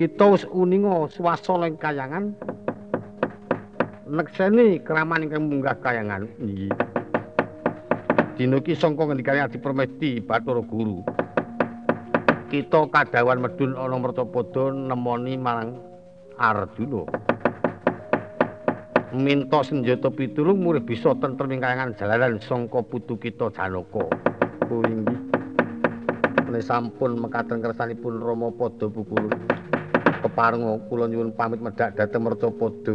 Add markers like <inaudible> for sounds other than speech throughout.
kita wis uninga swasana ing kayangan. Nekseni keraman ingkang munggah kayangan. Nggih. Dina iki sangka ngendikane Adi Permesti Bathara Guru. Kita kadawan medun ana mertapada nemoni marang Arjuna minta senjata pitulung murih bisa tentrem ing kayangan jalaran sangka putu kita Janaka. Kuwi sampun mekaten kersanipun Rama Pada Pukul kepareng kula nyuwun pamit medhak dhateng Mercapada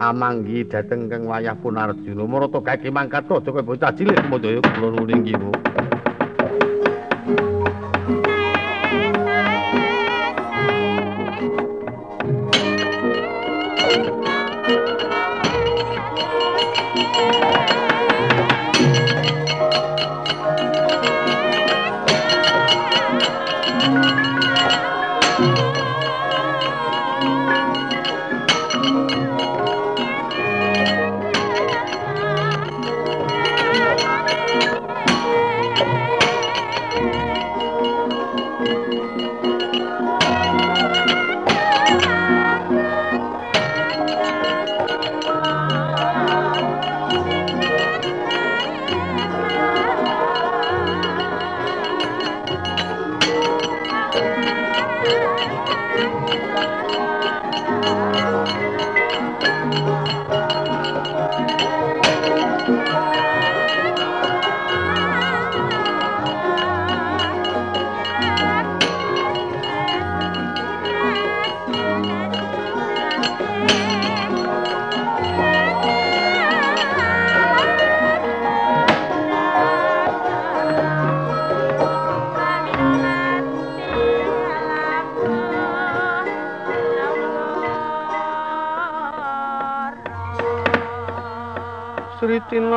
amanggi dhateng kang wayah pun Arjuna marata gage mangkat aja kaya bocah cilik kumandaya kula nuwun inggih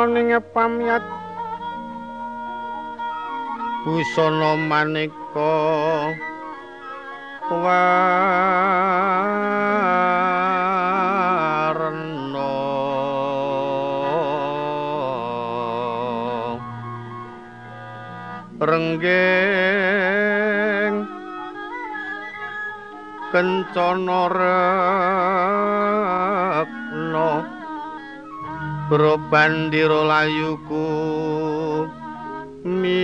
Ning pamiyat busana maneka warna renggeng kencana Bro bandira layuku mitir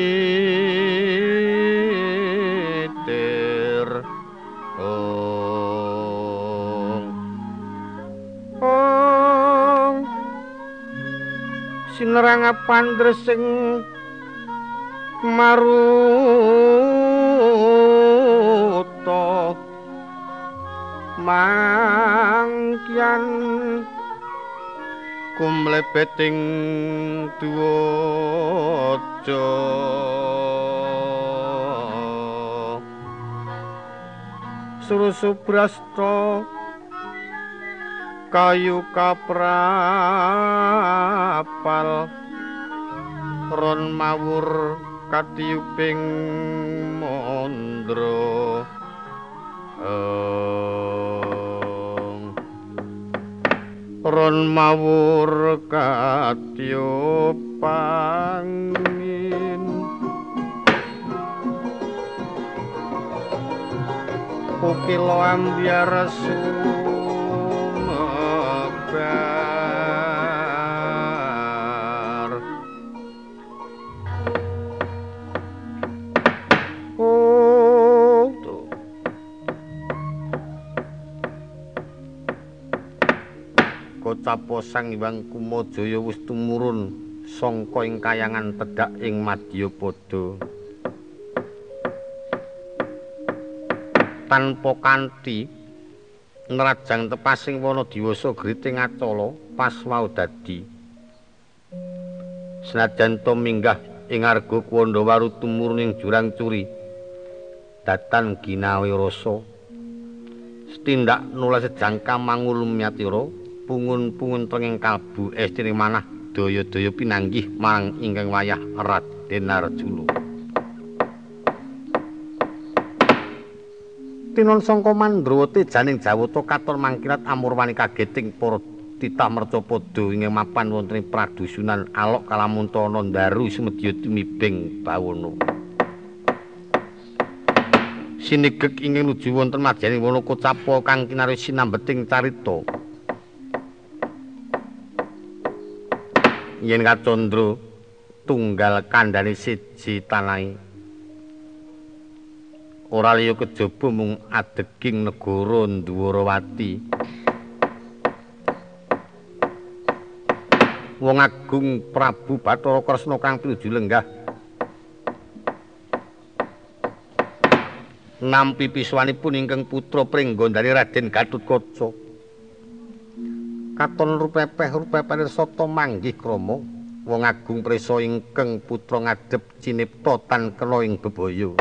ong. Ong. Sinerang pandresing maruta mangkyan kumlebeting duwaja surusubrasta kayu kaprapal ron mawur katiyuping mandra ron mawur katyo pangin. Ukilo ambiar sumebar Kocaposang Iwang Kumajaya wis tumurun sangka ing kayangan tedhak ing Madyapada. Tanpa kanthi nrajang tepasing wana diwasa griting acala pas wau dadi. Senajan to minggah ing arga Kwandawaru tumurun ing jurang curi. Datan ginawe rasa setindak nulis jangka mangulum yatira pungun-pungun tenging kalbu estri manah daya-daya pinanggih marang ingkang wayah Raden Arjuna. Tinon sangka Mandrawa tejaning Jawata katon mangkirat amurwani kageting para titah mercapada ing mapan wonten ing pradusunan Alok Kalamuntana ndaru sumedya tumibing bawana. sinigek ingin nuju wonten majaning Wanaka Capa kang kinarya sinambeting carita. Yen kacandra tunggal kandhane siji tanahe. Ora liya kejaba mung adeging negara Ndwarawati. Wong Agung Prabu Bathara Kresna kang pinuju lenggah nampi piswanipun ingkang putra pringgondari Raden Gatutkaca. Katon rupepeh rupepeh sata manggih krama wong agung prisa ingkang putra ngadhep cinipta tan kena ing bebaya.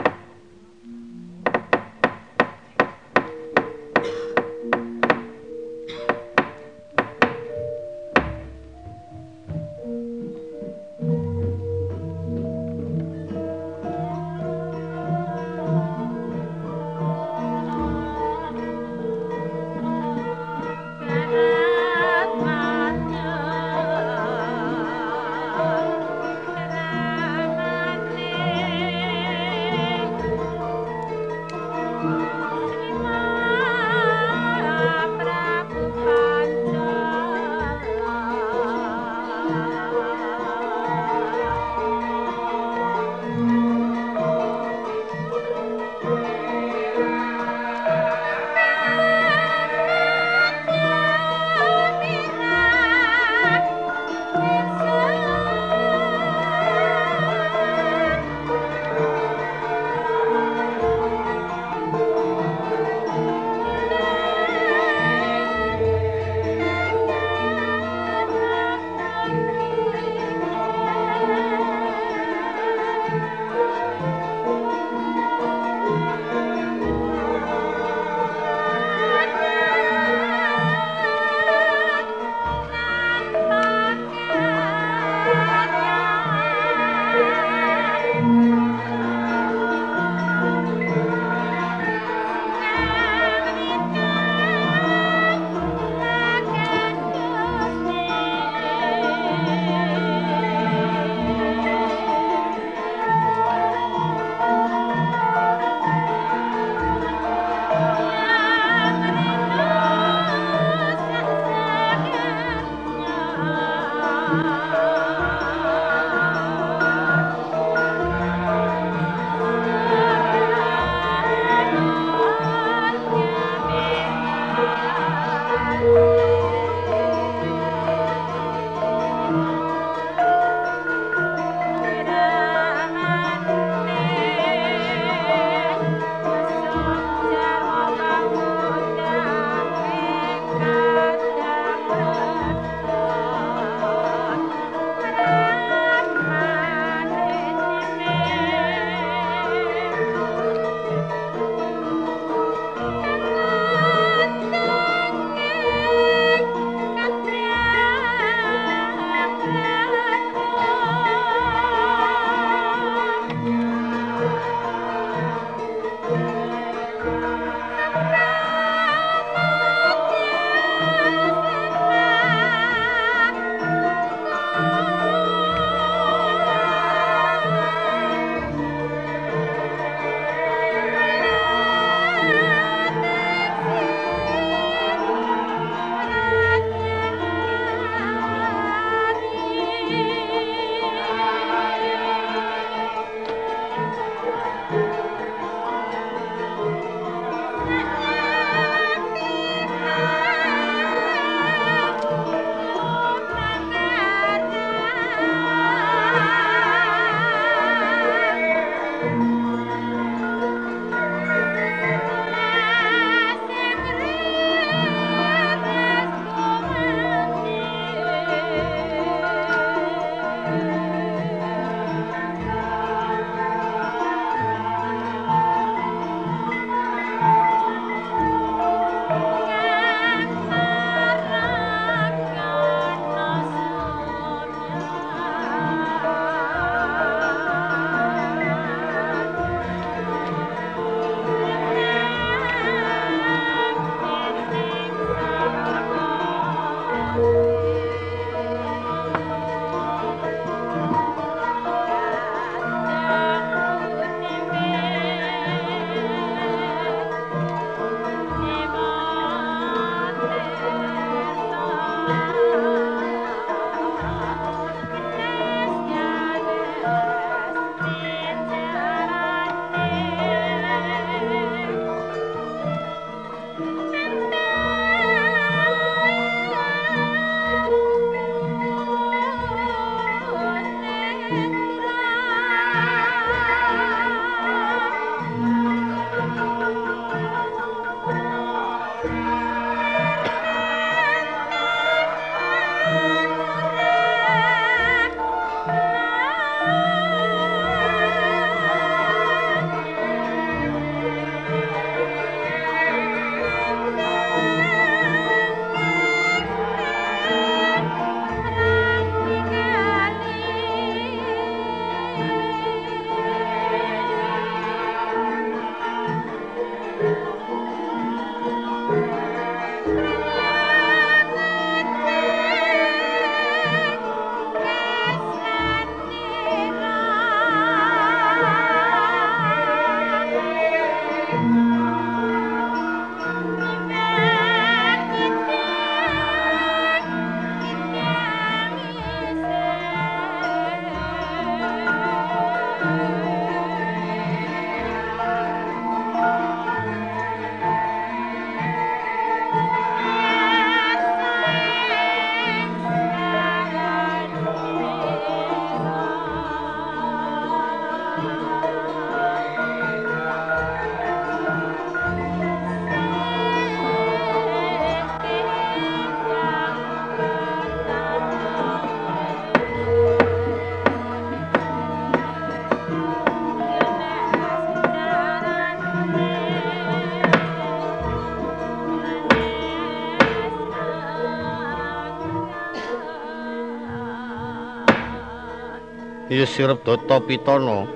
Sirep data pitana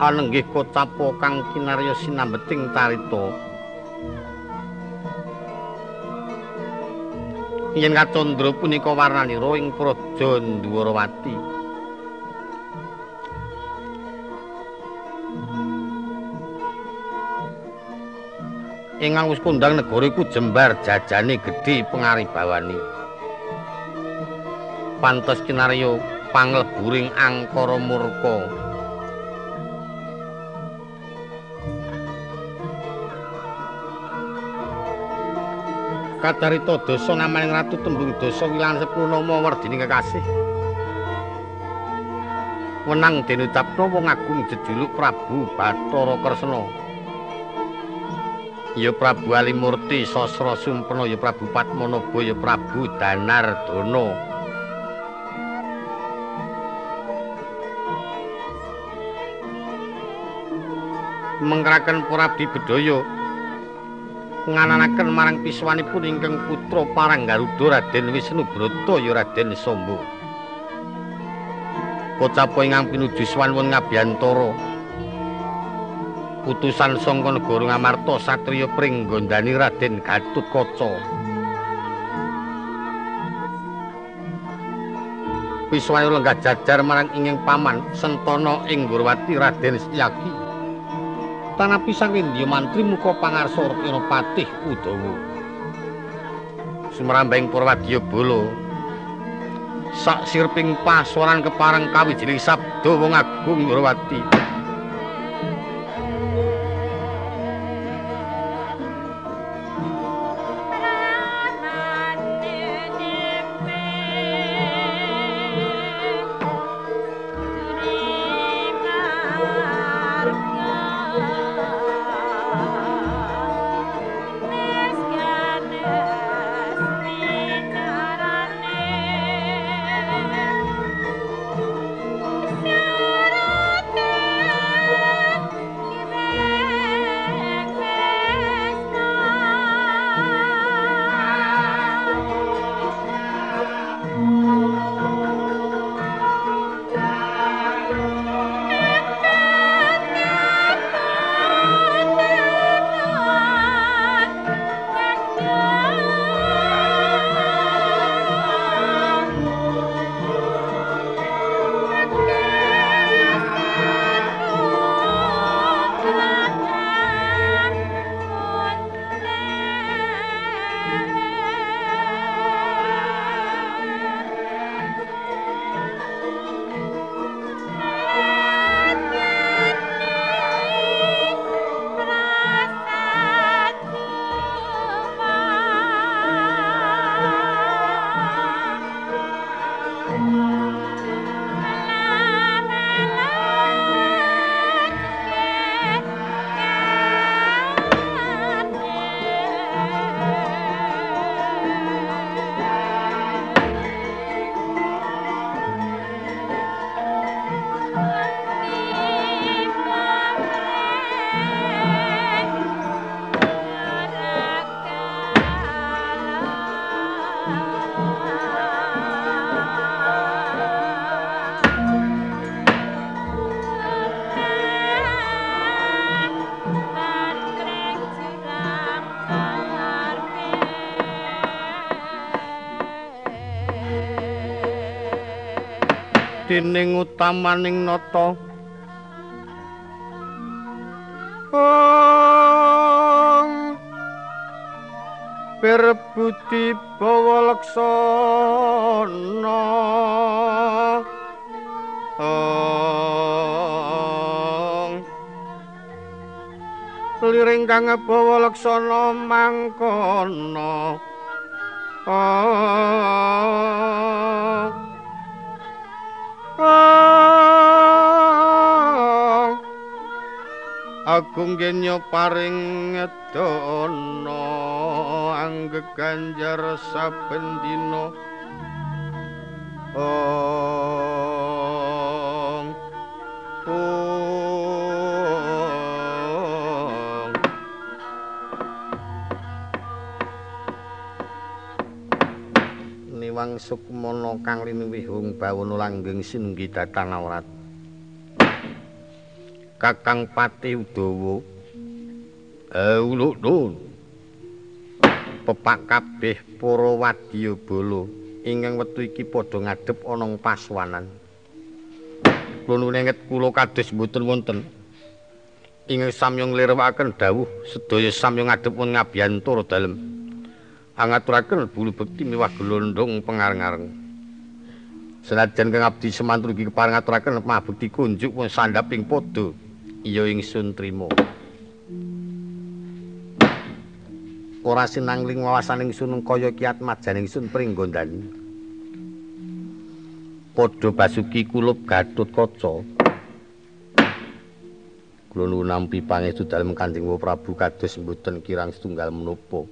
anenggih kocapo kang kinarya sinambeting carita. Yen kacandra punika warnanira ing praja Ndwarawati. Ingkang wis kondang negara iku jembar jajane gedhe pangaribawani pantes kinarya pangleburing angkara murka. Kacarita dosa namaning ratu tembung dosa wilangan sepuluh nama werdini kekasih. Wenang den ucapno wong agung jejuluk Prabu Bathara Kresna. Ya Prabu Alimurti Sasra Sumpena ya Prabu Padmanaba ya Prabu Danardana mengkraken para abdi bedaya ngananaken marang piswanipun ingkang putra Paranggaruda Raden Wisnu Brata ya Raden Samba Kocapa ingkang pinuju swanwun ngabiyantara putusan sangka negara Ngamarta satriya pringgondani Raden Gatutkaca. Wiswayu lenggah jajar marang inging paman Sentana ing Gurwati Raden Setyaki. Tanapi sang Indya mantri muka pangarsa Ratna Patih Udawa. Sumrambing Purwadya Bala sak sirping paswaran kepareng kawijining sabda wong agung Gurwati. Dening utamaning nata. Ong Perbuti bawa laksana. Ong Liring kang bawa laksana mangkono. Ong Agung genya paring ngedana anggeganjar saben dina. Ong Ong. Niwang sukmana kang linuwih bawana langgeng sinunggi datan awrat Kakang Pati Udawa. Auluk nun. Pepak kabeh para wadyabala. Ingkang wektu iki padha ngadhep ana paswanan Kula nunget kula kados mboten wonten. Ingkang samyong lirwaken dawuh sedaya samyong ngadhep wonten ngabiyantara dalem. Angaturaken bulu bekti miwah gelondong pengareng-areng. Senajan kang abdi semantur iki kepareng aturaken mah bekti kunjuk wong sandaping padha iya ingsun trima. Ora sinangling wawasan ingsun kaya kiat majan ingsun pringgondani. Padha basuki kulup gatut kaca. Kula nampi pangestu dalem Kanjeng Prabu kados mboten kirang setunggal menapa.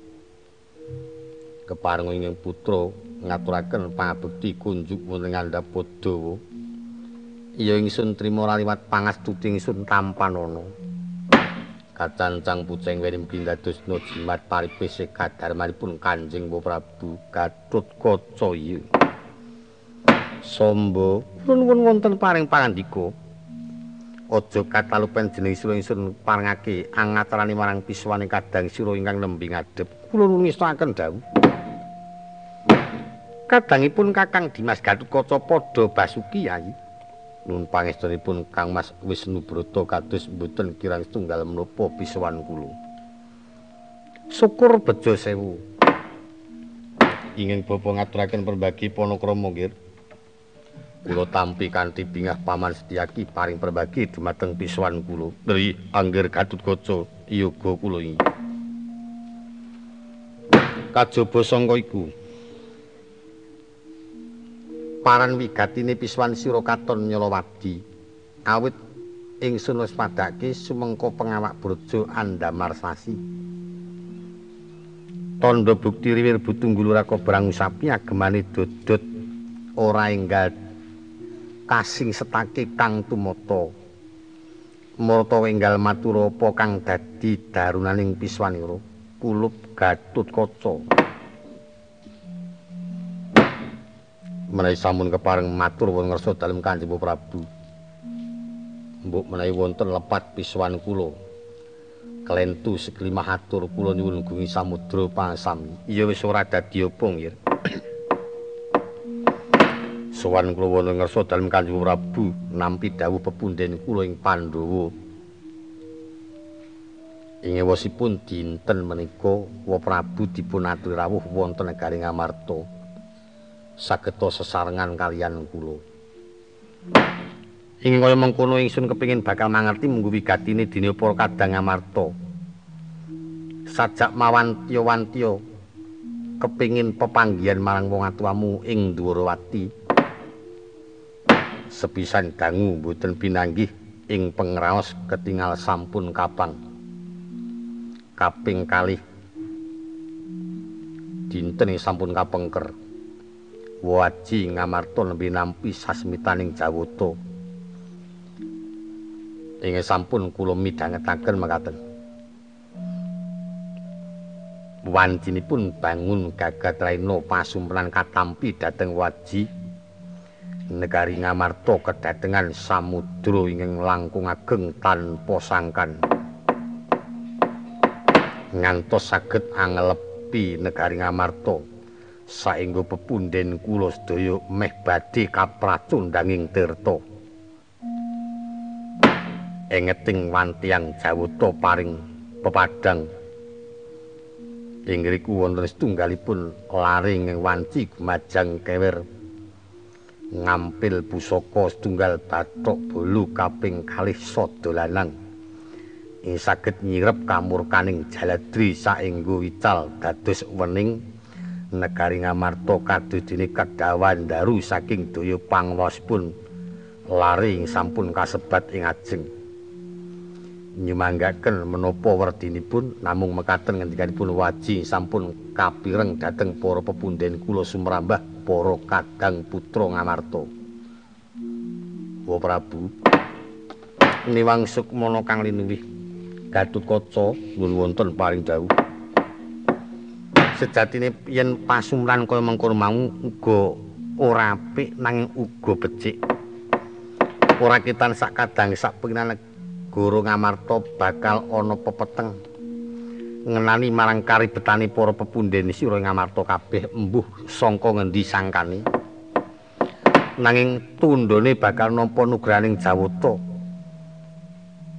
keparenga ing putra ngaturaken pangabekti kunjuk wonten ngandhap Padawa iya ingsun trima liwat pangastuti ingsun tampanana kacancang puceng weri mugi dados jimat paripese kadarmanipun Kanjeng Prabu Gatotkaca iya Samba nuwun wonten paring pangandika. Aja katalupen jeneng sira ingsun parengake angatarane marang piswane kadang sira ingkang nembe ngadhep. Kula nuwun ngestakaken dawuh. Kadangipun Kakang Dimas Gatotkaca padha basuki ayi. Nun pangestunipun Kang Mas Wisnu Brata kados mboten kirang setunggal menapa pisowan kula. Syukur bejo sewu. Ingin bapa ngaturaken perbagi panakrama nggih. Kula tampi kanthi bingah paman Setyaki paring perbagi dumateng pisowan kula. Dari Angger Gatotkaca yoga kula iki. Kajaba sangka iku paran wigatine piswan sira katon nyolowadi. Awit ingsun wis padhake sumengko pengawak burjo andamar sasi. Tondo bukti riwir butunggul ora kobrang sapi agemane dodot ora enggal kasing setake kang tumata. Marta enggal matur apa kang dadi darunaning piswanira kulup gatut kaca menawi sampun kepareng matur wonten ngarsa dalem Kanjeng Prabu. Mbok menawi wonten lepat piswan kula. Kelentu seklimah atur kula nyuwun gungi samudra pasami. Iya wis ora dadi apa nggih. Sowan kula wonten ngarsa dalem Kanjeng Prabu nampi dawuh pepunden kula ing Pandhawa. Ing ewosipun dinten menika Wa Prabu dipun aturi rawuh wonten negari Ngamarta. Sageta sesarengan kalian kula. Ing kaya mengkono ingsun kepingin bakal mangerti munggu wigatine dina para kadang amarta. Sajak mawantiya wantiya kepingin pepanggihan marang wong atuamu ing Dwarawati. Sepisan dangu mboten pinanggih ing pengraos ketingal sampun kapang. Kaping kalih dinten sampun kapengker. Waji ngamarta nembe nampi sasmitaning jawata. Ing sampun kula midhangetaken mekaten. Wancinipun bangun gagat raina pasumpenan katampi dhateng waji. Negari ngamarta kedatengan samudra ingkang langkung ageng tanpa sangkan. Ngantos saged anglepi negari ngamarta saenggo pepunden kula sedaya meh badhe kapracundanging tirta. Engeting wantiang jawata paring pepadang. Ing ngriku wonten setunggalipun laring wanci gumajang kewer. Ngampil pusaka setunggal bathok bolu kaping kalih sodolanang ing saged nyirep kamurkaning jaladri saenggo wical dados wening negari ngamarta kadudine kedawan daru saking daya pangwasipun lari sampun kasebat ing ajeng. Nyumanggaken menapa werdinipun namung mekaten ngendikanipun waji sampun kapireng dhateng para pepunden kula sumrambah para kadang putra ngamarta. Wa prabu. Niwang sukmana kang linuwih gatut kaca nuwun wonten paring dawuh sejatine yen pasumran kaya mengkono mau uga ora apik nanging uga becik. Ora ketan sak kadang sak penginan guru ngamarta bakal ana pepeteng. Ngenani marang karibetane para pepunden sira ngamarta kabeh embuh sangka ngendi sangkane. Nanging tundone bakal nampa nugraning jawata.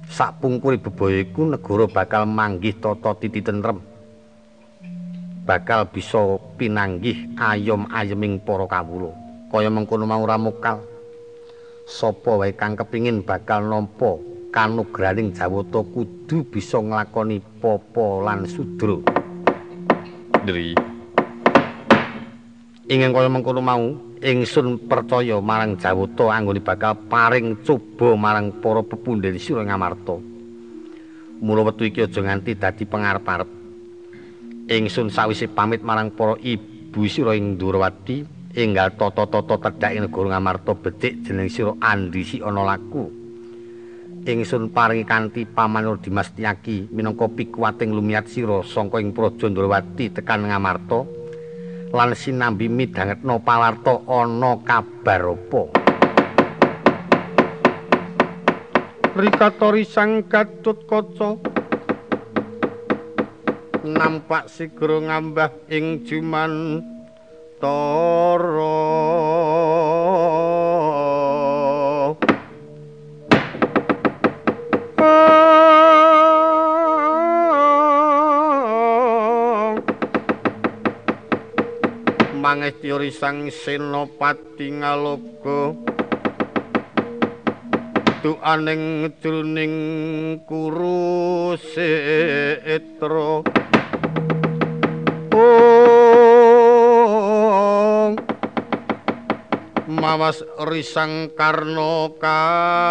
Sak pungkuri bebaya iku negara bakal manggih tata titi tentrem bakal bisa pinanggih ayom-ayeming para kawula. Kaya mengkono mau ramukal sapa wae kang kepingin bakal nampa kanugraning jawata kudu bisa nglakoni popo lan sudra? Dri. Ingin kaya mengkono mau ingsun percaya marang jawata anggone bakal paring coba marang para pepundhen sira ngamarta mula wektu iki aja nganti dadi pangarep-arep ingsun sawise pamit marang para ibu sira ing Durawati enggal tata-tata tedhak ing negara Ngamarta becik jeneng sira Andisi ana laku. Ingsun paringi kanthi pamanur Dimas Tiyaki minangka pikuwating lumiat sira sangka ing Praja Durawati tekan Ngamarta lan sinambi midhangetna pawarta ana kabar apa? Rikatori sang Gatut Kaca nampak sigro ngambah ing juman toro. Mangestyo risang senopati ngaloga. Duaning jroning kuruse etra mawas risang karno katon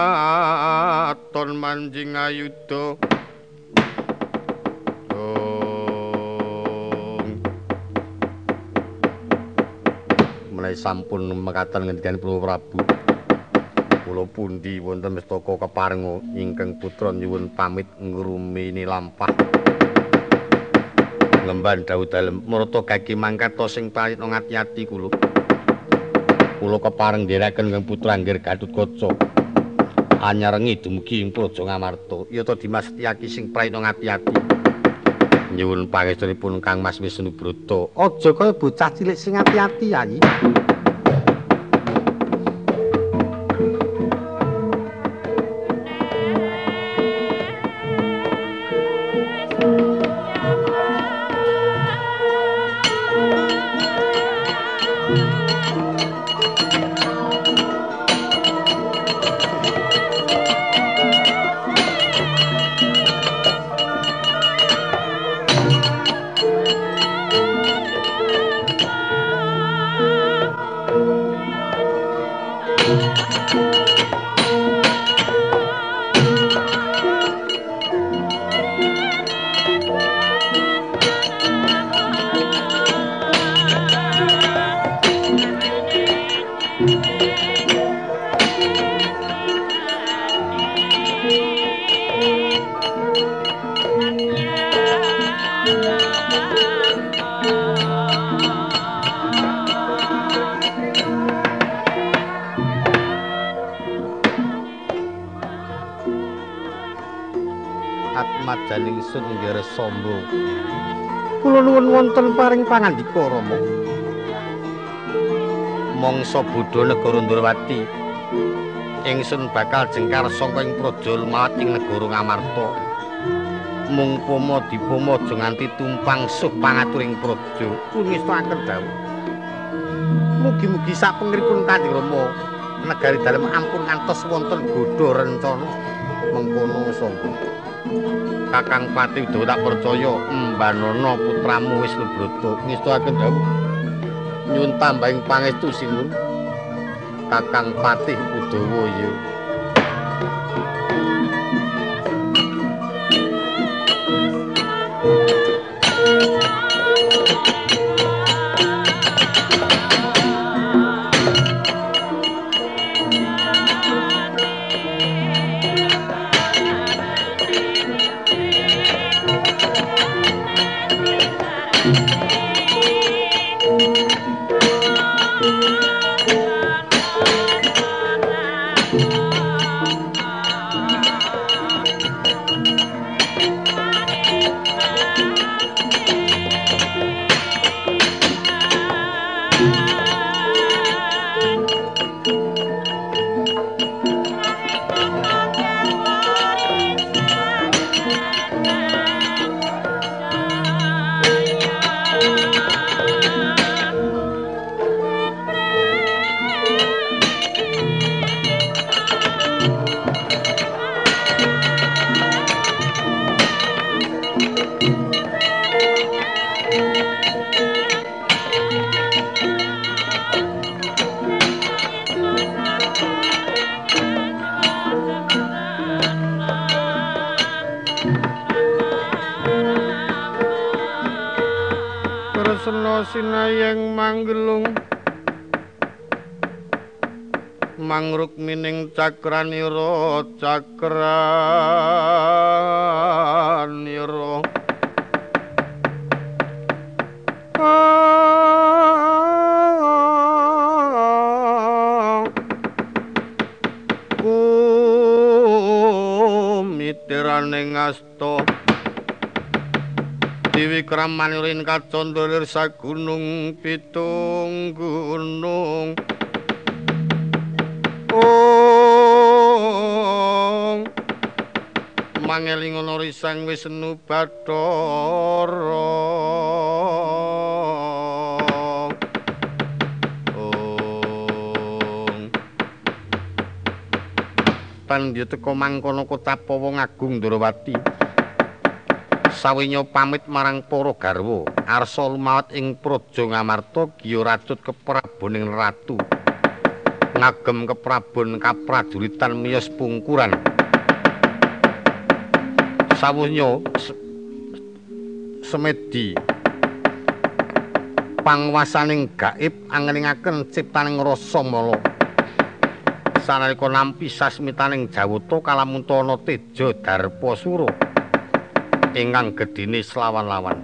manjing ayuda. Mulai sampun mekaten ngendikan Prabu Prabu. Kula pundi wonten mestaka keparenga ingkang putra nyuwun pamit ngrumini lampah ngemban dawuh dalem. Marata gagi mangkat sing palit ngati-ati kula kula kepareng ndherekaken kang putra Anggir Gatutkaca anyarengi dumugi ing Praja Ngamarta. Yata Dimas Tiyaki sing praina ngati-ati nyuwun pangestunipun Kang Mas Wisnu Brata aja kaya bocah cilik sing ati-ati ayi wonten paring pangandika Rama. Mangsa Buddha negara Ndrawati ingsun bakal jengkar saka ing praja lumawating negara Ngamarta. Mung pama dipama aja nganti tumpang suh pangaturing praja. Kunistaken dawuh. Mugi-mugi sak pengripun Kanjeng Rama negari dalem ampun ngantos wonten godha rencana mengkono sapa. Kakang Pati Udawa tak percaya embanana putramu wis lubrata ngestuake dawuh. Nyuwun tambahing pangestu sinuwun Kakang Pati Udawa ya. Música sinayeng manggelung mangruk mining cakranira cakranira mitiraning asta Dewi Kramanirin kacondolir sagunung pitung gunung. Om Mangeling ana risang Wisnu Bathara Om Pandya teka mangkono Kotapawa ngagung Ndrawati sawinyo pamit marang para garwa. Arsa lumawat ing praja ngamarta giya rajut kepraboning ratu. Ngagem keprabon kapraduritan miyos pungkuran. Sawuhnya semedi. Pangwasaning gaib angelingaken ciptaning rasa mala. Sanalika nampi sasmitaning jawata kalamuntana teja darpasura ingkang gedine slawan-lawan.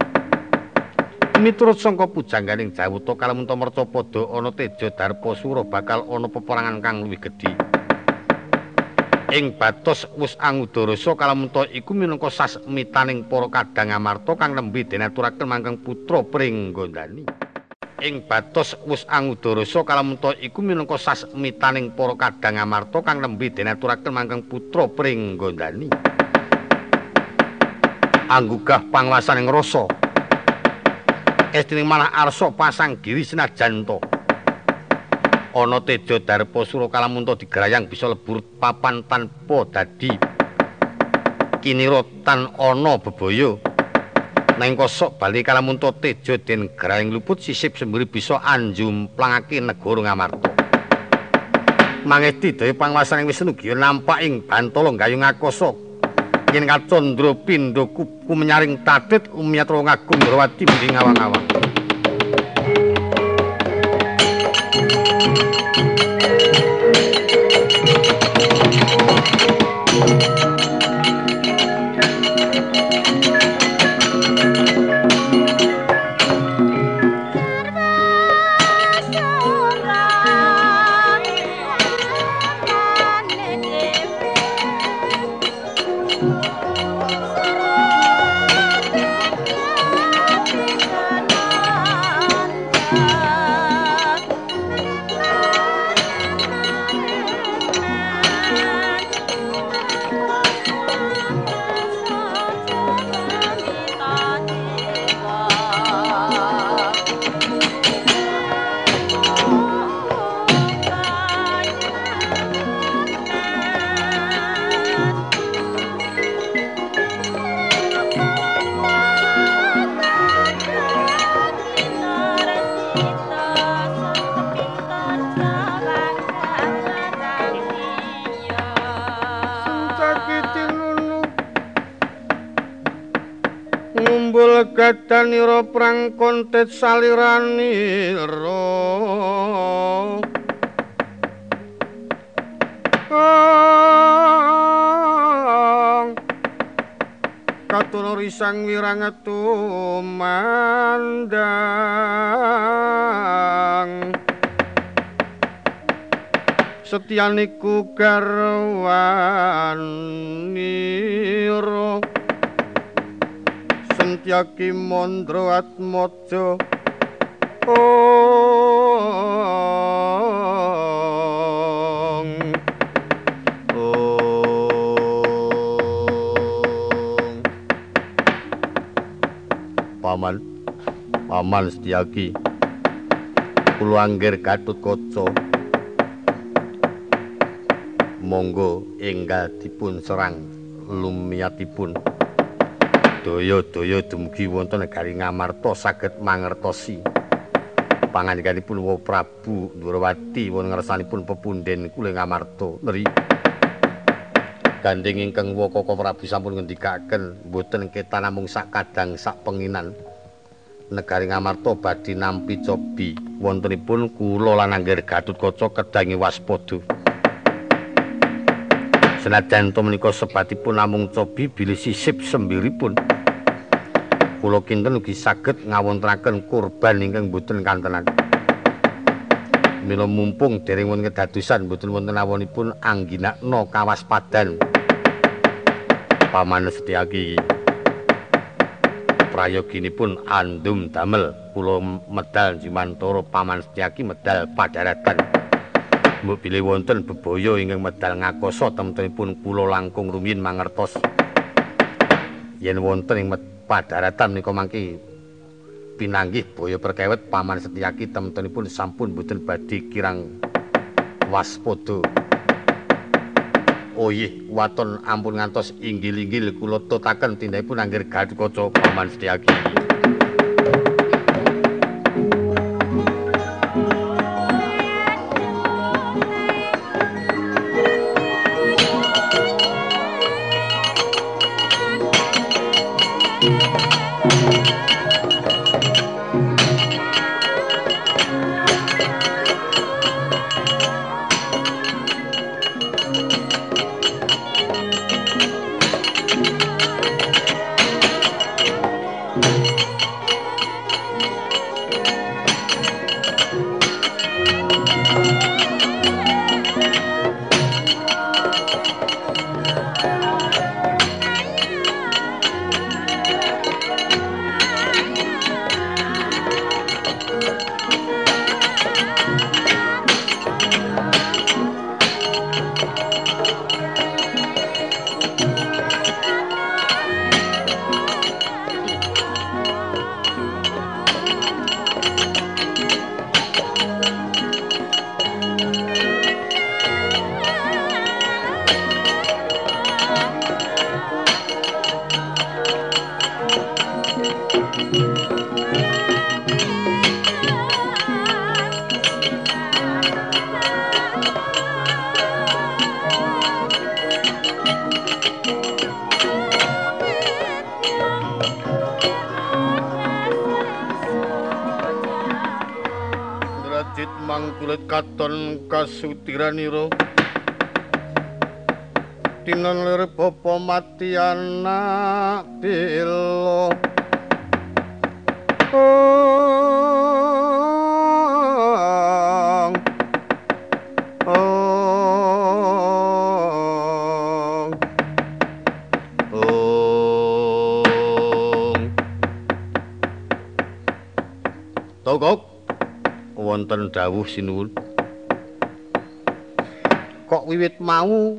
Miturut sangka pujangganing Jawuta kalamunta merca padha ana teja Darpasura bakal ana peperangan kang luwih gedhe. Ing batos wis angudarasa kalamunta iku minangka sasmitaning para kadang amarta kang nembe denaturaken mangkang putra Pringgondani. Ing batos wis angudarasa kalamunta iku minangka sasmitaning para kadang amarta kang nembe denaturaken mangkang putra Pringgondani. Anggugah pangwasaning rasa estrining malah arsa pasang giri senajan to ana teja darpasura kalamunta digrayang bisa lebur papan tanpa dadi. Kinira tan ana bebaya. Nang kosok bali kalamunta teja den grayang luput sisip semburi bisa anjumplangake negara ngamarta. Mangesti daya pangwasaning Wisnu giya nampak ing bantala gayung akasa yen kacandra pindha kuku menyaring tatit umyatra ngagung rawati ing awang-awang gadanira prang kontet saliranira Katono risang wirang tumandang Setianiku garwan niro Satyaki Mandra Atmaja. Ong Paman Paman Setyaki. Kula anggir Gatut Kaca. Monggo enggal dipun serang lumiatipun daya-daya dumugi wonten negari Ngamarta saged mangertosi. Pangandikanipun Wa Prabu Ndrawati wonten ngersanipun pepunden kula Ngamarta. Neri. Gandeng ingkang Wa Koko Prabu sampun ngendikaken mboten ketan namung sak kadang sak penginan. Negari Ngamarta badhe nampi cobi. Wontenipun kula lan Angger Gatutkaca kedangi waspada. Senajan to menika sebatipun namung cobi bilih sisip sembiripun. Kula kinten ugi saged ngawontenaken kurban ingkang boten kantenan. Mila mumpung dereng wonten kedadosan boten wonten awonipun angginakna kawaspadan. Paman Setyaki prayoginipun andum damel kula medal Jimantara Paman Setyaki medal padaratan. Mbok bilih wonten bebaya ingkang medal ngakoso temen-temenipun kula langkung rumiyin mangertos yen wonten ing padaratan menika mangke pinanggih boyo perkewet paman Setyaki temen-temenipun sampun boten badhe kirang waspada iya, waton ampun ngantos inggil-inggil kula totaken tindakipun anggere Gatotkaca paman Setyaki. Kasudiranira. Tinon lir bapa mati anak bilo Togok wonten dawuh sinuwun wiwit mau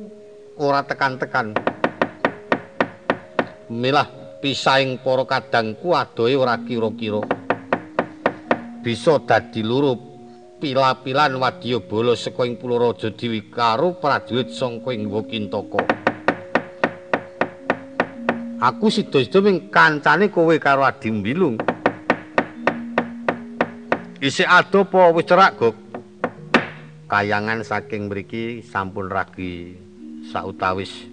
ora tekan-tekan. Milah pisaing para kadangku adohe ora kira-kira. Bisa dadi loro pila-pilan wadya bala saka ing Pulau Raja Dewi karo prajurit saka ing Wokintaka. Aku sida-sida ming kancane kowe karo Adi Mbilung. Isih ado apa wis cerak, Gok? Kayangan saking mriki sampun ragi sautawis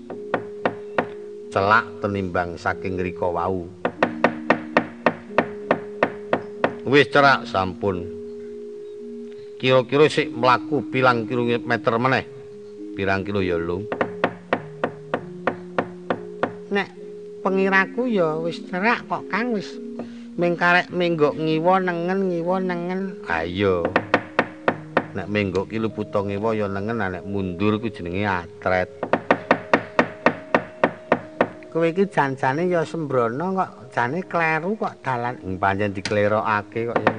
celak tenimbang saking rika wau. Wis cerak sampun. Kira-kira sik mlaku pilang kilometer meneh? Pirang kilo ya nek pengiraku ya wis cerak kok Kang. Wis mengkarek menggok ngiwa nengen ngiwa nengen. Ayo nek menggok ki luputa ngewa ya nengen nek mundur ku jenenge atret kowe iki janjane ya sembrono kok jane kleru kok dalan pancen diklerokake kok ya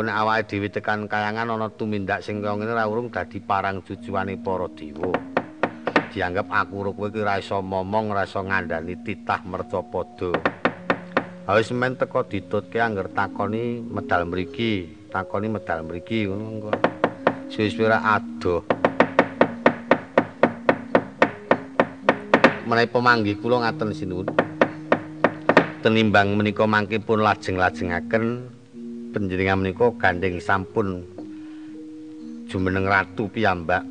nek awake dhewe tekan kayangan ana tumindak sing kaya ngene ora urung dadi parang jujuane para dewa. Dianggep aku kowe ki ora iso momong, ora iso ngandani titah mercapada. Wis men teko ditutke angger takoni medal mriki, takoni medal mriki ngono kok. Suwe-suwe adoh. Menawi pemanggih kula ngaten sinuwun. Tenimbang menika mangke pun lajeng-lajengaken panjenengan menika gandeng sampun jumeneng ratu piyambak.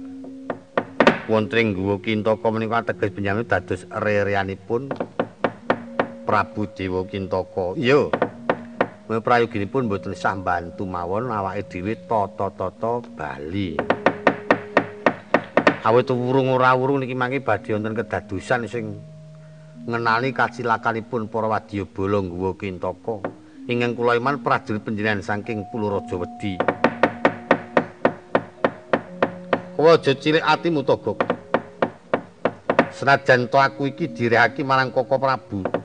Wonten ing guwa Kintaka menika teges benjang dados rereanipun. Prabu Dewa Kintaka. Iya. Menawi prayoginipun mboten sah bantu mawon awake dhewe tata-tata bali. Awit wurung ora wurung niki mangke badhe wonten kedadosan sing ngenali kacilakanipun para wadyabala nggawa Kintaka. Ingkang kula iman prajurit panjenengan saking Pulau Raja Wedi. Kowe aja cilik atimu to, Gok. Senajan to aku iki direhake marang Koko Prabu.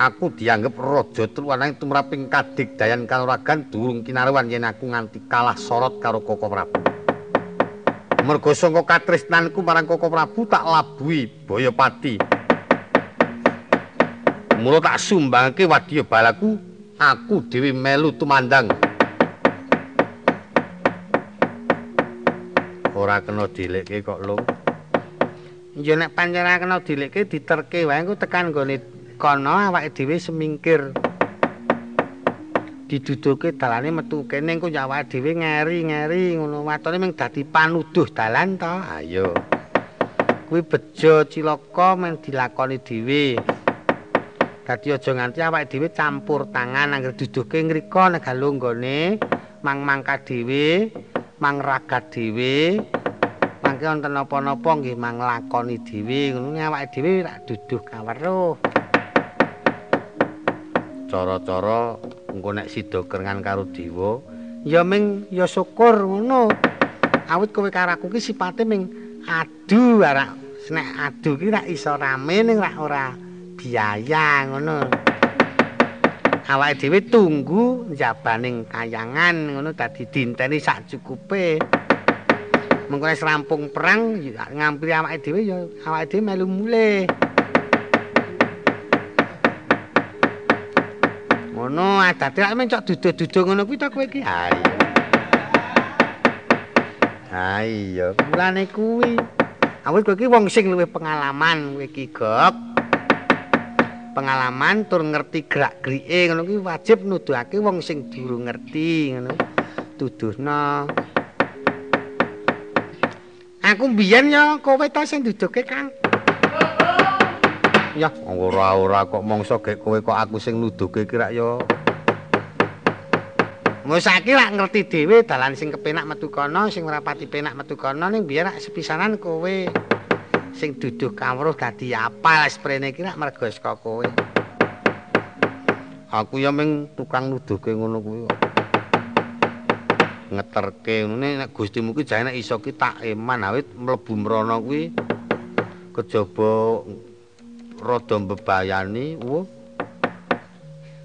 Aku dianggep raja truwanang tumraping kadigdayan kanuragan durung kinarewan yen aku nganti kalah sorot karo Koko Prabu. Mergo sangka katresnanku marang Koko Prabu tak labuhi Bayapati. Mula tak sumbangke wadya balaku, aku dhewe melu tumandang. Ora kena dilekke kok, Lung. Ya nek pancen kena dilekke diterke wae engko tekan gone kono awake dhewe semingkir. Diduduke dalane metu kene engko awake dhewe ngeri-ngeri ngono. Watone mung dadi panuduh dalan to. Ayo. Kuwi bejo cilaka men dilakoni dhewe. Dadi aja nganti awake dhewe campur tangan anggere duduke ngrika nek galunggone mang-mangka dhewe, mangragat dhewe. Mangke wonten napa-napa nggih manglakoni dhewe ngono awake dhewe rak duduh kaweruh. Cara-cara engko nek sida kerengan karo dewa, ya ming ya syukur ngono. Awit kowe karo aku ki sipate ming adu ora nek adu ki rak iso rame ning ora biaya ngono. Awake dhewe tunggu njabaning kayangan ngono dadi dinteni sak cukupe. Mengko rampung perang ngampiri awake dhewe ya awake dhewe melu mulih. Ngono, dadi lek mencok duduh-duduh ngono kuwi ta kowe iki. Ha iya. Mulane kuwi. Awit kowe iki wong sing luwih pengalaman kowe iki, Gok. Pengalaman tur ngerti gerak-gerike ngono kuwi wajib nuduhake wong sing durung ngerti ngono. Tuduhna. Aku mbiyen ya kowe ta sing duduhke, Kang. Ya ora-ora kok mongso gek kowe kok aku sing nuduhke ki rak ya. Wis saiki lak ngerti dhewe dalan sing kepenak metu kono, sing ora pati penak metu kono ning biyen rak sepisanan kowe sing duduh kawruh dadi apal sprene iki rak mergo saka kowe. Aku ya ming tukang nuduhke ngono kuwi kok. Ngeterke ngene nek Gustimu ki jane iso ki tak eman awit mlebu mrana kuwi kejaba rada mbebayani, wuh.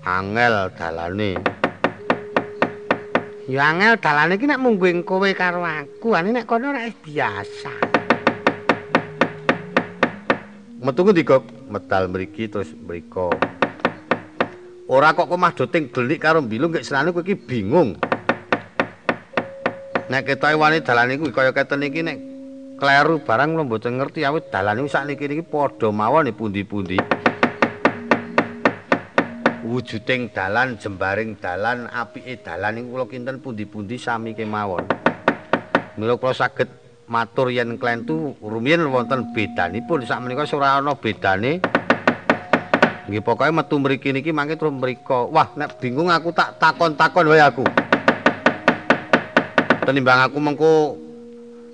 Angel dalane. Ya angel dalane iki nek mungguing kowe karo aku, ane nek kono ora biasa. Metu ngendi kok? Medal mriki terus mriko. Ora kok omah doting delik karo mbilung gek senane kowe iki bingung. Nek ketoke wani dalane kuwi kaya keten iki nek kleru barang kula mboten ngerti awit dalane sakniki iki padha mawon pundi-pundi. Wujuding dalan, jembaring dalan, apike dalan niku kula kinten pundi-pundi sami kemawon. Mila kula saged matur yen klentu rumiyin wonten bedanipun sak menika ora ana bedane. Nggih pokoke metu mriki niki mangke terus mriko. Wah, nek bingung aku tak takon-takon wae aku. Tenimbang aku mengko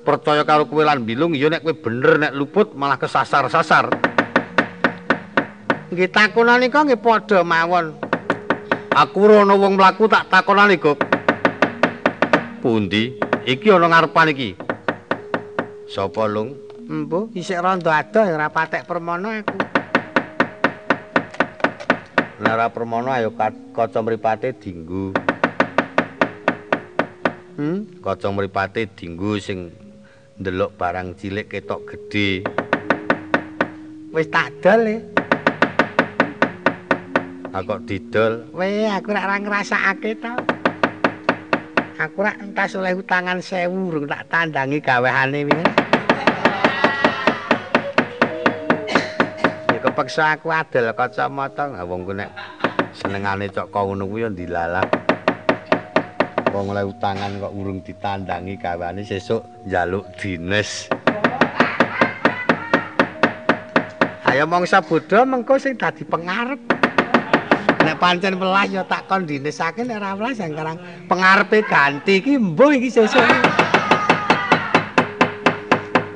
percaya karo kowe lan bilung ya nek kowe bener nek luput malah kesasar-sasar. Nggih takonane kok nggih padha mawon. Aku ora ana wong mlaku tak takonane, Gok. Pundi? Iki ana ngarepan iki. Sapa, Lung? Embuh, isik randa adoh ora patek permono aku. Nek ora permono ayo kaca mripate dinggo. Hmm, Kaca mripate dinggo sing ndelok barang cilik ketok gedhe. wis tak dol e. Aku kok didol. Weh, aku rak ora ngrasakake to. Aku rak entas oleh utangan 1000 urung tak tandangi gawehane wingi. Ya kepeksa aku adol kacamata, Nah, wong ku nek senengane cok kok ngono kuwi ya dilalah. Wong oleh utangan kok urung ditandangi gawane sesuk njaluk dinas. Ayo mangsa bodho mengko sing dadi pengarep. Nek pancen welas ya tak kon dinesake nek ora welas yang karang pengarepe ganti iki mbuh iki sesuk.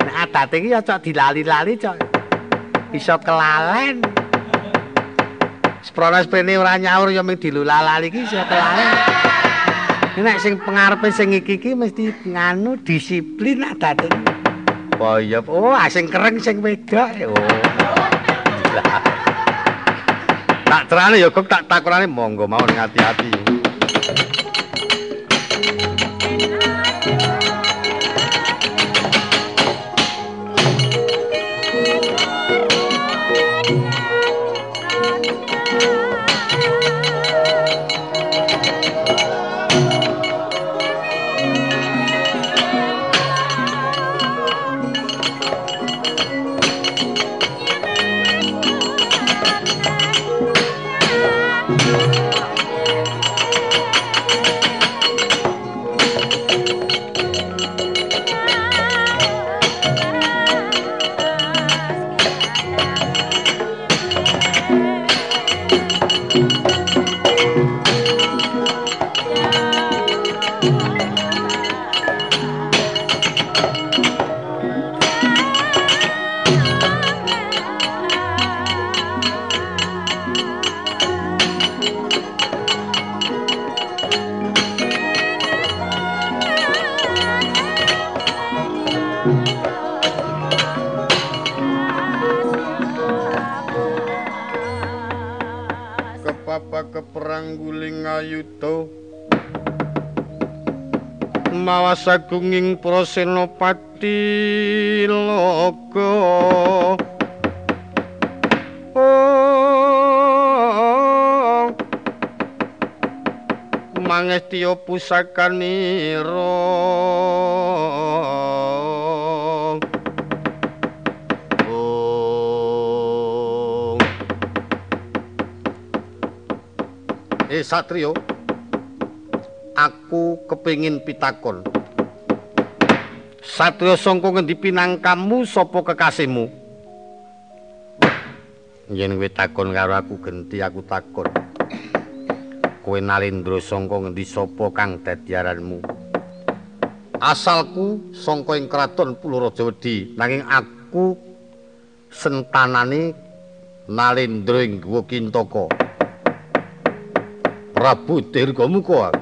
Nek adate iki ya cok dilali-lali cok. Iso kelalen. Sprono sprene ora nyaur ya ming dilulalali iki iso kelalen. Nek sing pengarepe sing iki iki mesti nganu disiplin adate. Oh iya, oh sing kereng sing wedok. Oh. tak terane ya kok tak takurane monggo mau ning ayuda mawas agunging prasenopati loga. Oh Mangestya pusakanira Eh Satrio Aku kepingin pitakon. Satrio sangka ngendi pinangkamu sapa kekasihmu? Yen kowe takon karo aku genti aku takon. Kowe Nalendra sangka ngendi sapa kang dadi Asalku sangka ing kraton Pulo Rajawedi nanging aku sentanane Nalendra ing Guwa Kintaka Prabu Dirgamuka.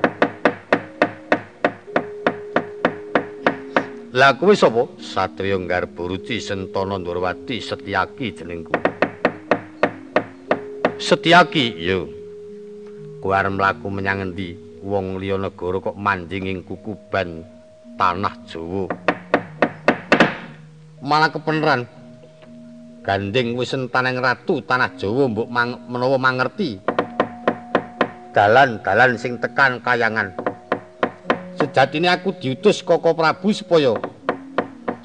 Lah kowe sapa? Satriya Garbaruci Sentana Ndrawati Setyaki jenengku. Setyaki, yo. Kowe arep mlaku menyang endi? Wong liya negara kok manjing ing kukuban tanah Jawa. Malah kepeneran. Gandeng wis entaneng ratu tanah Jawa mbok menawa mangerti. Dalan-dalan sing tekan kayangan. Sejatine aku diutus Koko Prabu supaya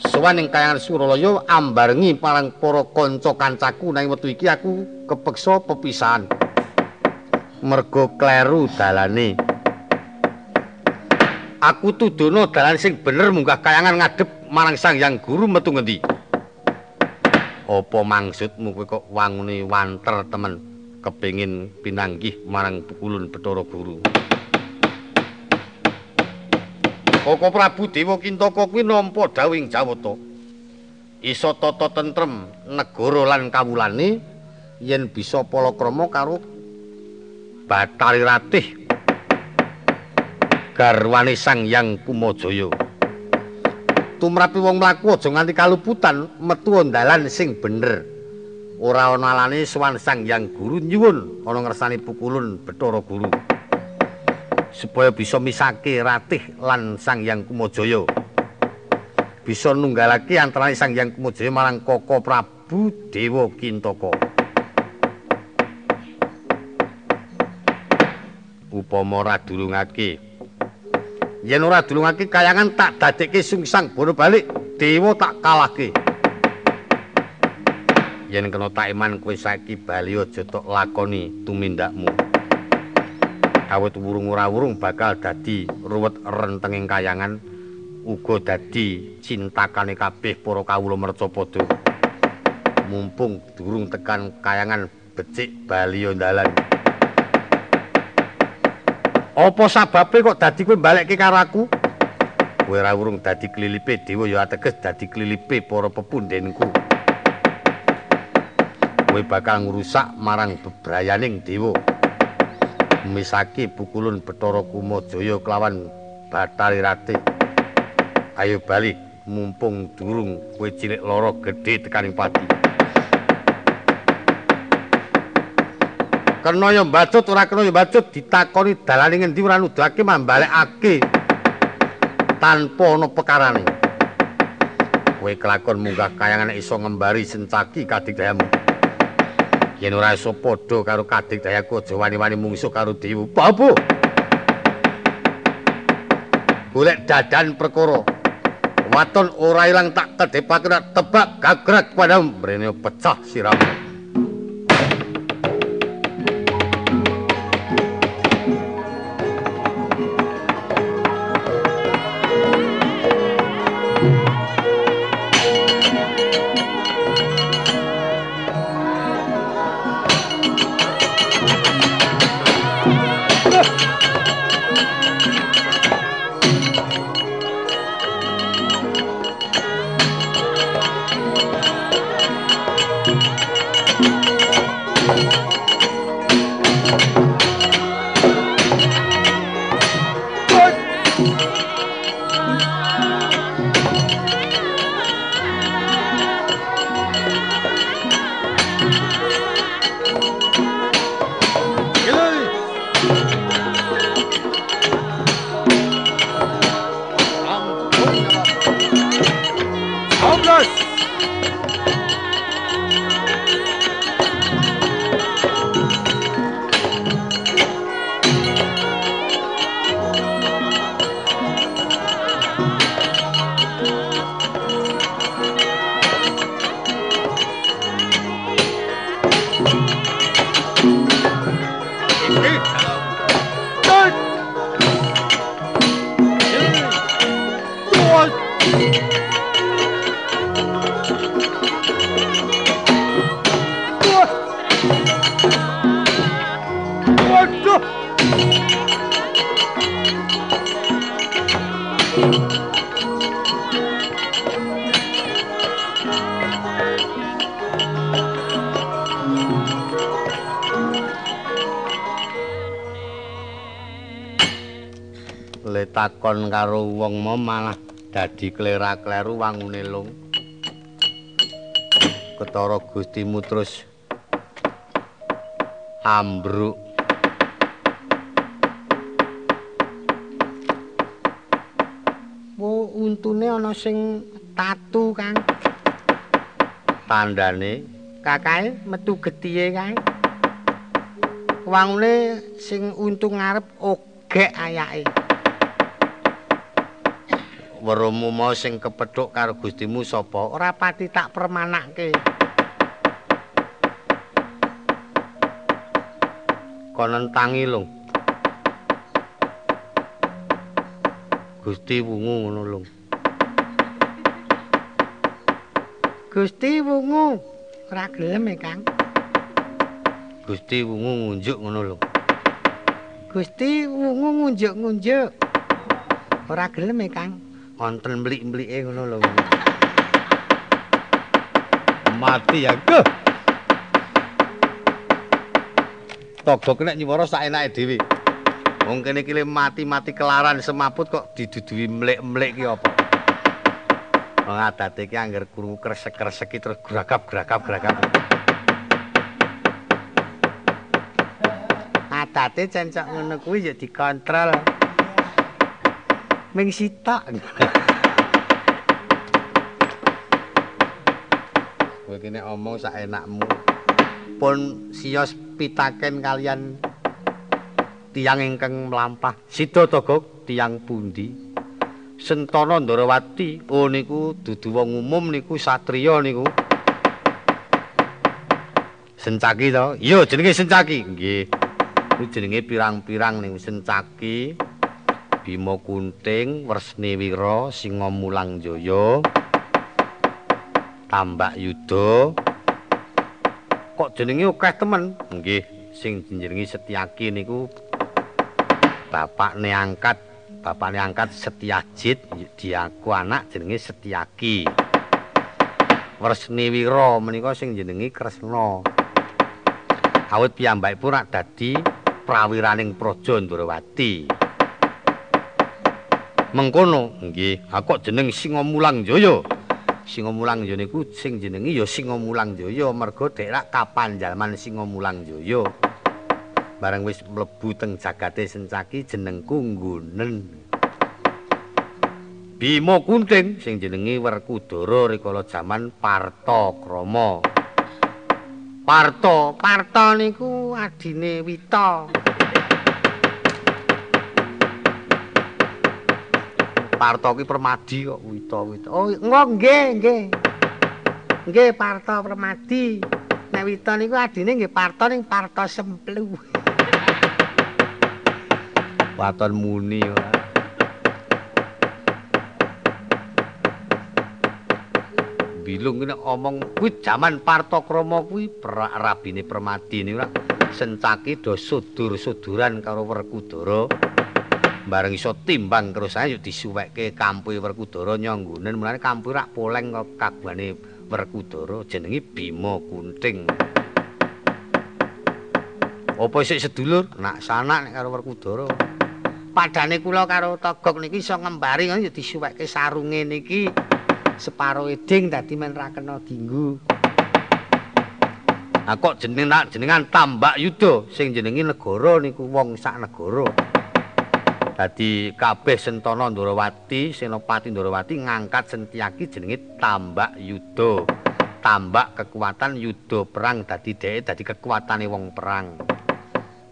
sowan ing kayangan Suralaya ambarengi parang para kanca kancaku nang wektu iki aku kepeksa pepisahan. Mergo kleru dalane. Aku tudono dalan sing bener munggah kayangan ngadep marang Sang Yang Guru metu ngendi? Apa maksudmu kok wangune wanter temen? Kepingin pinanggih marang pukulun Bathara Guru. Koko Prabu Dewa Kintaka kuwi nampa dawing Jawata. Isa tata tentrem negara lan kawulane yen bisa palakrama karo Bathari Ratih garwane Sang Yang Kumajaya. Tumrapi wong mlaku aja nganti kaluputan metu dalan sing bener. Ora ana alane sowan Sang Yang Guru nyuwun. Ana ngersani pukulun Bathara Guru. Supaya bisa misake Ratih lan Sang Yang Kumajaya. Bisa nunggalake antara Sang Yang Kumajaya marang Koko Prabu Dewa Kintaka. Upama ora dulungake yen ora dulungake kayangan tak dadekke sungsang bono balik dewa tak kalahke yen kena tak iman kowe saiki bali aja tok lakoni tumindakmu. Awit wurung ora wurung bakal dadi ruwet rentenging kayangan uga dadi cintakane kabeh para kawula mercapada. mumpung durung tekan kayangan becik bali dalan. Apa sababe kok dadi kowe balekke karo aku? Kowe ora urung dadi klilipe dewa ya ateges dadi klilipe para pepundhenku. Kowe bakal ngrusak marang bebrayaning dewa. Misaki pukulun Bathara Kumajaya kelawan Bathari Rati. Ayo bali mumpung durung kowe cilik lara gedhe tekaning pati. kena ya mbacut ora kena ya mbacut ditakoni dalane ngendi ora nuduhake mambalekake tanpa ana pekarane kowe kelakon munggah kayangan iso ngembari sencaki kadigdayamu yen ora iso padha karo kadigdayaku aja wani-wani mungsuh karo dewa babu golek dadan perkara. Waton ora ilang tak kedepake tebak gagrak padamu mrene pecah siramu karo wong mau malah dadi klera-kleru wangune lung. Ketara Gustimu terus ambruk. Wo untune ana sing tatu, Kang. Tandane kakae metu getihe kae. Wangune sing untung ngarep ogek ayake. Werumu mau sing kepethuk karo Gustimu sapa? Ora pati tak permanake. Konen tangi lung. Gusti wungu ngono lung. Gusti wungu ora gelem e, Kang. Gusti wungu ngunjuk ngono lung. Gusti wungu ngunjuk-ngunjuk. Ora gelem e, Kang. Wonten mblik-mblike ngono lho. Mati ya, go. Togok nek nyuwara sak enake dhewe. Wong kene iki mati-mati kelaran semaput kok diduduhi mlik-mlik ki apa? Wong adate iki angger krungu kresek-kresek terus gragap-gragap-gragap. Adate cencok ngono kuwi ya dikontrol. Ming sitok. Kowe kene omong sak enakmu. Pun siyos pitaken kalian tiang ingkang mlampah. Sida tiang pundi? Sentana Ndarawati. Oh niku dudu wong umum niku satriya niku. Sencaki to? Iya jenenge Sencaki. Nggih. Ku jenenge pirang-pirang ning Sencaki. Bima Kunting, Wresni Wira, Singa Mulang Jaya. Tambak Yuda. Kok jenenge akeh temen? Nggih sing jenenge Setyaki niku. Bapakne angkat bapakne angkat Setyajit diaku anak jenenge Setyaki. Wresni Wira menika sing jenenge Kresna. Awit piyambakipun rak dadi prawiraning praja Ndrawati mengkono nggih aku jeneng Singomulang Jaya Singomulang Jaya niku sing jenenge ya Singomulang Jaya merga dhek kapanjalman Singomulang Jaya. Bareng wis mlebu teng jagate sencaki jenengku Nggunen. Bima Kunting sing jenenge Werkudara rikala jaman Parta Krama. Parto, Parto niku adine Wita. Parto ki Permadi kok wita-wita. Oh, nggih, nggih. Nggih, Parto Permadi. Nek wita niku adine nggih Parto ning Parto Semplu. <laughs> Waton muni ora. Bilung kene omong kuwi jaman Parto Krama kuwi rabine Permadi niku ora sencaki do sudur-suduran karo Werkudara. Bareng iso timbang kerusane yo disuwekke kampuhe Werkudara nyanggunen mulane kampuhe rak poleng kok kagwane Werkudara jenenge Bima Kunting. Apa isih sedulur? Nak sanak nek karo Werkudara. Padane kula karo Togok niki iso ngembari kan yo disuwekke sarunge niki separo eding dadi men ra kena dinggu. Nah kok jeneng jenengan Tambak Yuda sing jenenge negara niku wong sak negara. Dadi kabeh Sentana Ndrawati, Senopati Ndrawati ngangkat Sentyaki jenenge Tambak Yuda. Tambak kekuatan yuda perang dadi dhek dadi kekuatane wong perang.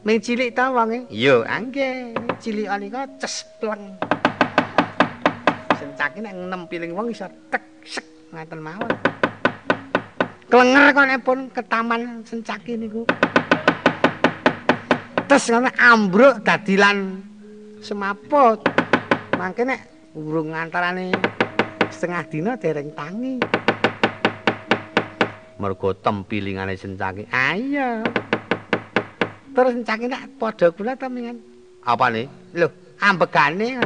Ming cilik ta wonge? Iya, angge. Cilik anika cespleng. Sentyaki nek nempiling wong iso tek sek ngaten mawon. Klenger kok nek pun ke taman Sentyaki niku. Terus ngono ambruk dadilan semaput. Mangke nek urung antarane setengah dina dereng tangi. Mergo tempilingane sencaki. Ayo. Terus sencaki nek padha kula ta mingan. Apane? Lho, ambegane.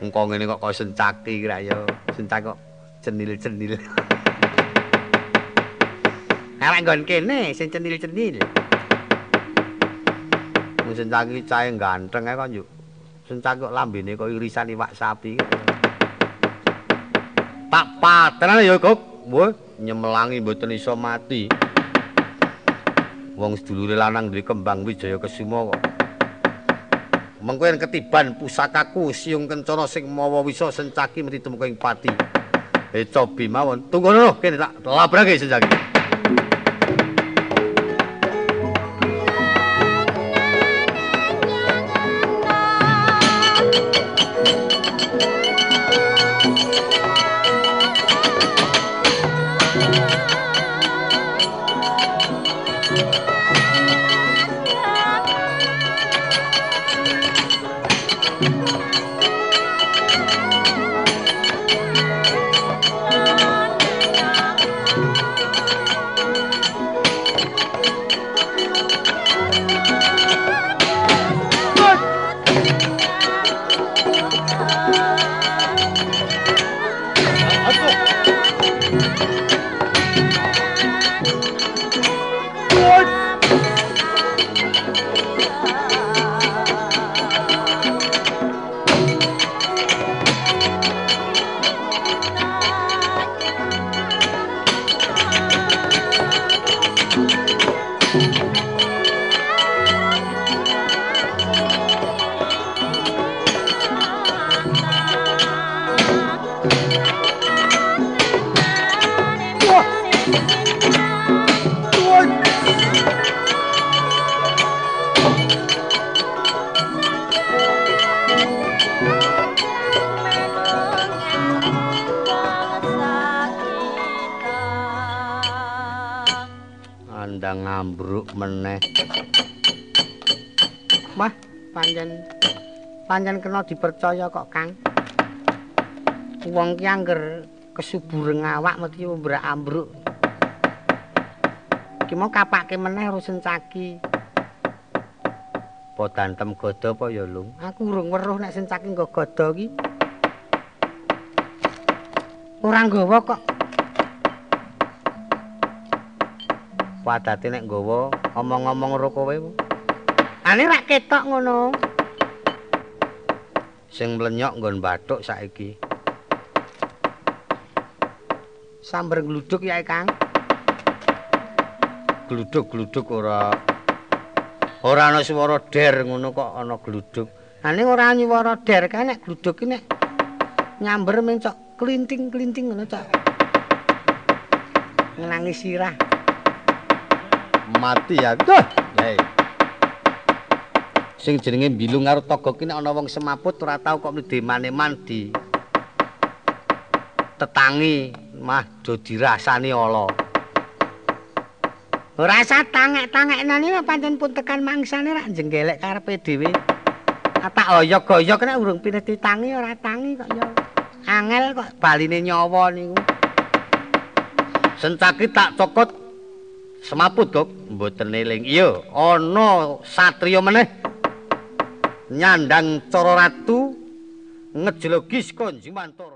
Engko ngene kok kok sencaki kira ya. Sencaki kok cenil-cenil. <laughs> Arek nggon kene sing cenil-cenil. Wong sencaki cahe ganteng ae kok yuk. Sencaki kok lambene kok irisan iwak sapi. Tak patrane ya, Gok. Wah, nyemelangi mboten iso mati. Wong sedulure lanang duwe kembang Wijaya Kesuma kok. Mengko ketiban pusakaku siung kencana sing mawa wisa sencaki mesti temuke ing pati. Eh cobi mawon. Tunggu lho, kene tak labrake sencaki. Pancen kena dipercaya kok Kang. Wong ki angger kesubureng awak mesti mbrak ambruk. Ki mau kapake meneh karo sencaki. apa dantem gada apa ya lung Aku urung weruh nek sencaki nggo gada ki. Ora nggawa kok. Padate nek nggawa omong-omong karo kowe Ane rak ketok ngono. sing mlenyok nggon bathuk saiki Sambar gluduk ya, Kang. gluduk-gluduk ora ora ana swara der ngono kok ana gluduk Ane ora nyuwara der kae nek gluduk nek nyamber men cok klinting-klinting ngono cok. Ngenangi sirah. Mati ya duh hei sing jenenge bilung karo togo ki nek ana wong semaput ora tau kok mlidemane-man di tetangi mah do dirasani ala Ora usah tangek-tangeknan iki pancen pun tekan mangsane rak jenggelek karepe dhewe. Tak oyok-oyok nek urung pineh ditangi ora tangi kok ya. Angel kok baline nyawa niku. sencaki tak cokot semaput kok mboten eling. Iya ana satriya meneh. Nyandang cara ratu ngejlogis konjing mantara